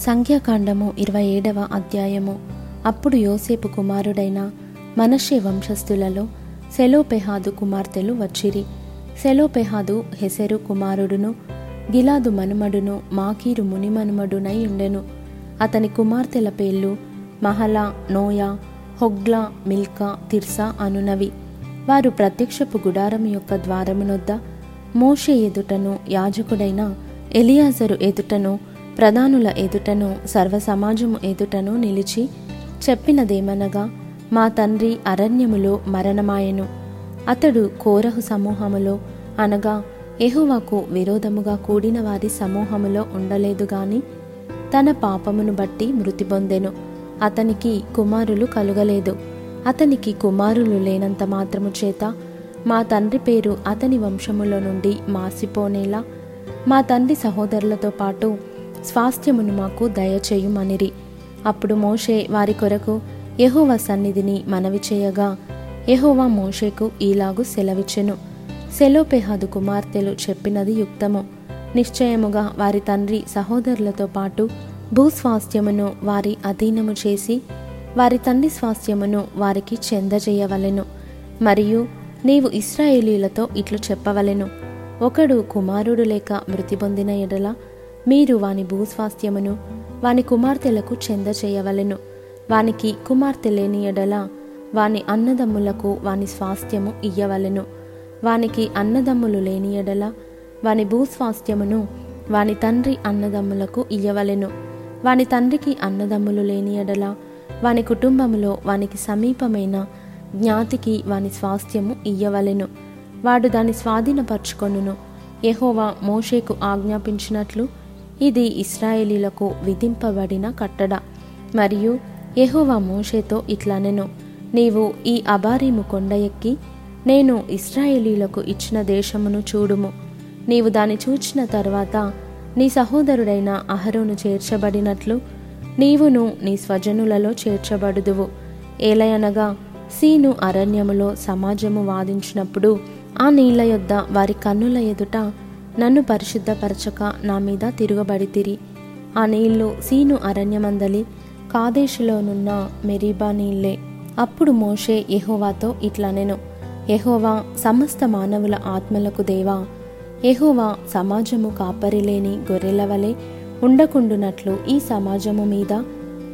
సంఖ్యాకాండము ఇరవై ఏడవ అధ్యాయము. అప్పుడు యోసేపు కుమారుడైన మనషే వంశస్థులలో సెలోపెహాదు కుమార్తెలు వచ్చిరి. సెలోపెహాదు హెసెరు కుమారుడును గిలాదు మనుమడును మాకీరు మునిమనుమడునై ఉండెను. అతని కుమార్తెల పేర్లు Mahlah Noah Hoglah Milcah Tirzah అనునవి. వారు ప్రత్యక్షపు గుడారం యొక్క ద్వారమునొద్ద మోషే ఎదుటను యాజకుడైన ఎలియాజరు ఎదుటను ప్రధానుల ఎదుటను సర్వ సమాజము ఎదుటను నిలిచి చెప్పినదేమనగా మా తండ్రి అరణ్యములో మరణమాయెను. అతడు కోరహు సమూహములో అనగా ఎహువాకు విరోధముగా కూడిన వారి సమూహములో ఉండలేదు గాని తన పాపమును బట్టి మృతి పొందెను. అతనికి కుమారులు కలుగలేదు. అతనికి కుమారులు లేనంత మాత్రము చేత మా తండ్రి పేరు అతని వంశములో నుండి మాసిపోనేలా మా తండ్రి సహోదరులతో పాటు స్వాస్థ్యమును మాకు దయచేయుమనిరి. అప్పుడు మోషే వారి కొరకు యహోవ సన్నిధిని మనవి చేయగా యహోవా మోషేకు ఈలాగు సెలవిచ్చెను. సెలోపెహాదు కుమార్తెలు చెప్పినది యుక్తము. నిశ్చయముగా వారి తండ్రి సహోదరులతో పాటు భూస్వాస్థ్యమును వారి అధీనము చేసి వారి తండ్రి స్వాస్థ్యమును వారికి చెందజేయవలెను. మరియు నీవు ఇస్రాయేలీలతో ఇట్లు చెప్పవలెను. ఒకడు కుమారుడు లేక మృతి పొందిన ఎడల మీరు వాని భూస్వాస్థ్యమును వాని కుమార్తెలకు చెందచేయవలెను వానికి కుమార్తె లేని ఎడల వాని అన్నదమ్ములకు వాని స్వాస్థ్యము ఇయ్యవలెను. వానికి అన్నదమ్ములు లేని ఎడల వాని భూస్వాస్థ్యమును వాని తండ్రి అన్నదమ్ములకు ఇయ్యవలెను. వాని తండ్రికి అన్నదమ్ములు లేని ఎడల వాని కుటుంబములో వానికి సమీపమైన జ్ఞాతికి వాని స్వాస్థ్యము ఇయ్యవలెను. వాడు దాని స్వాధీనపరుచుకొనును. ఎహోవా మోషేకు ఆజ్ఞాపించినట్లు ఇది ఇస్రాయేలీలకు విధింపబడిన కట్టడ. మరియు యహోవా మోషేతో ఇట్లనెను నీవు ఈ అబారీము కొండ ఎక్కి నేను ఇస్రాయేలీలకు ఇచ్చిన దేశమును చూడుము. నీవు దాన్ని చూచిన తర్వాత నీ సహోదరుడైన అహరోను చేర్చబడినట్లు నీవును నీ స్వజనులలో చేర్చబడుదువు. ఏలయనగా సీను అరణ్యములో సమాజము వాదించినప్పుడు ఆ నీళ్ళ యొద్ద వారి కన్నుల ఎదుట నన్ను పరిశుద్ధపరచక నా మీద తిరుగబడితిరి. ఆ నీళ్ళు సీను అరణ్యమందలి కాదేశులోనున్న మెరీబా నీళ్ళే. అప్పుడు మోషే యెహోవాతో ఇట్లనెను. ఎహోవా సమస్త మానవుల ఆత్మలకు దేవా. ఎహోవా సమాజము కాపరిలేని గొర్రెల వలె ఉండకుండునట్లు ఈ సమాజము మీద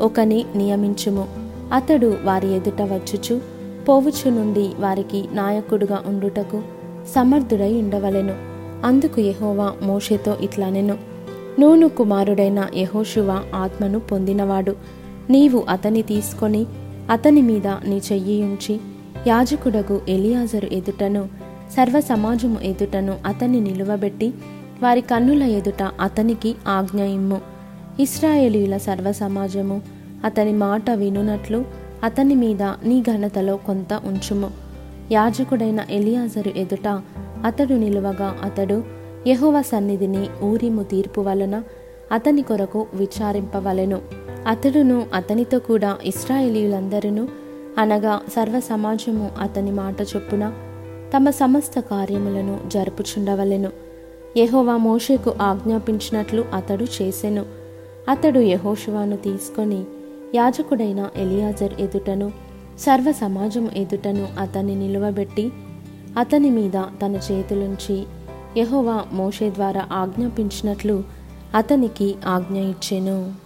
ఒకని నియమించుము. అతడు వారి ఎదుట వచ్చుచు పోవుచు నుండి వారికి నాయకుడుగా ఉండుటకు సమర్థుడై ఉండవలెను. అందుకు యహోవా మోషేతో నేను నూను కుమారుడైన యహోశువ ఆత్మను పొందినవాడు. నీవు అతని తీసుకొని అతని మీద నీ చెయ్యి ఉంచి యాజకుడగు ఎలియాజరు ఎదుటను సర్వ సమాజము ఎదుటను అతన్ని నిలువబెట్టి వారి కన్నుల ఎదుట అతనికి ఆజ్ఞ ఇమ్ము. ఇస్రాయేలీల సర్వ సమాజము అతని మాట వినునట్లు అతని మీద నీ ఘనతలో కొంత ఉంచుము. యాజకుడైన ఎలియాజరు ఎదుట అతడు నిలువగా అతడు యహోవ సన్నిధిని ఊరిము తీర్పు వలన అతని కొరకు విచారింపవలెను. అతడును అతనితో కూడా ఇస్రాయేలీలందరూ అనగా సర్వ సమాజము అతని మాట చొప్పున తమ సమస్త కార్యములను జరుపుచుండవలెను. యహోవా మోషేకు ఆజ్ఞాపించినట్లు అతడు చేసెను. అతడు యహోషువాను తీసుకొని యాజకుడైన ఎలియాజర్ ఎదుటను సర్వ సమాజం ఎదుటను అతన్ని నిలువబెట్టి అతని మీద తన చేతులుంచి యెహోవా మోషే ద్వారా ఆజ్ఞాపించినట్లు అతనికి ఆజ్ఞ ఇచ్చెను.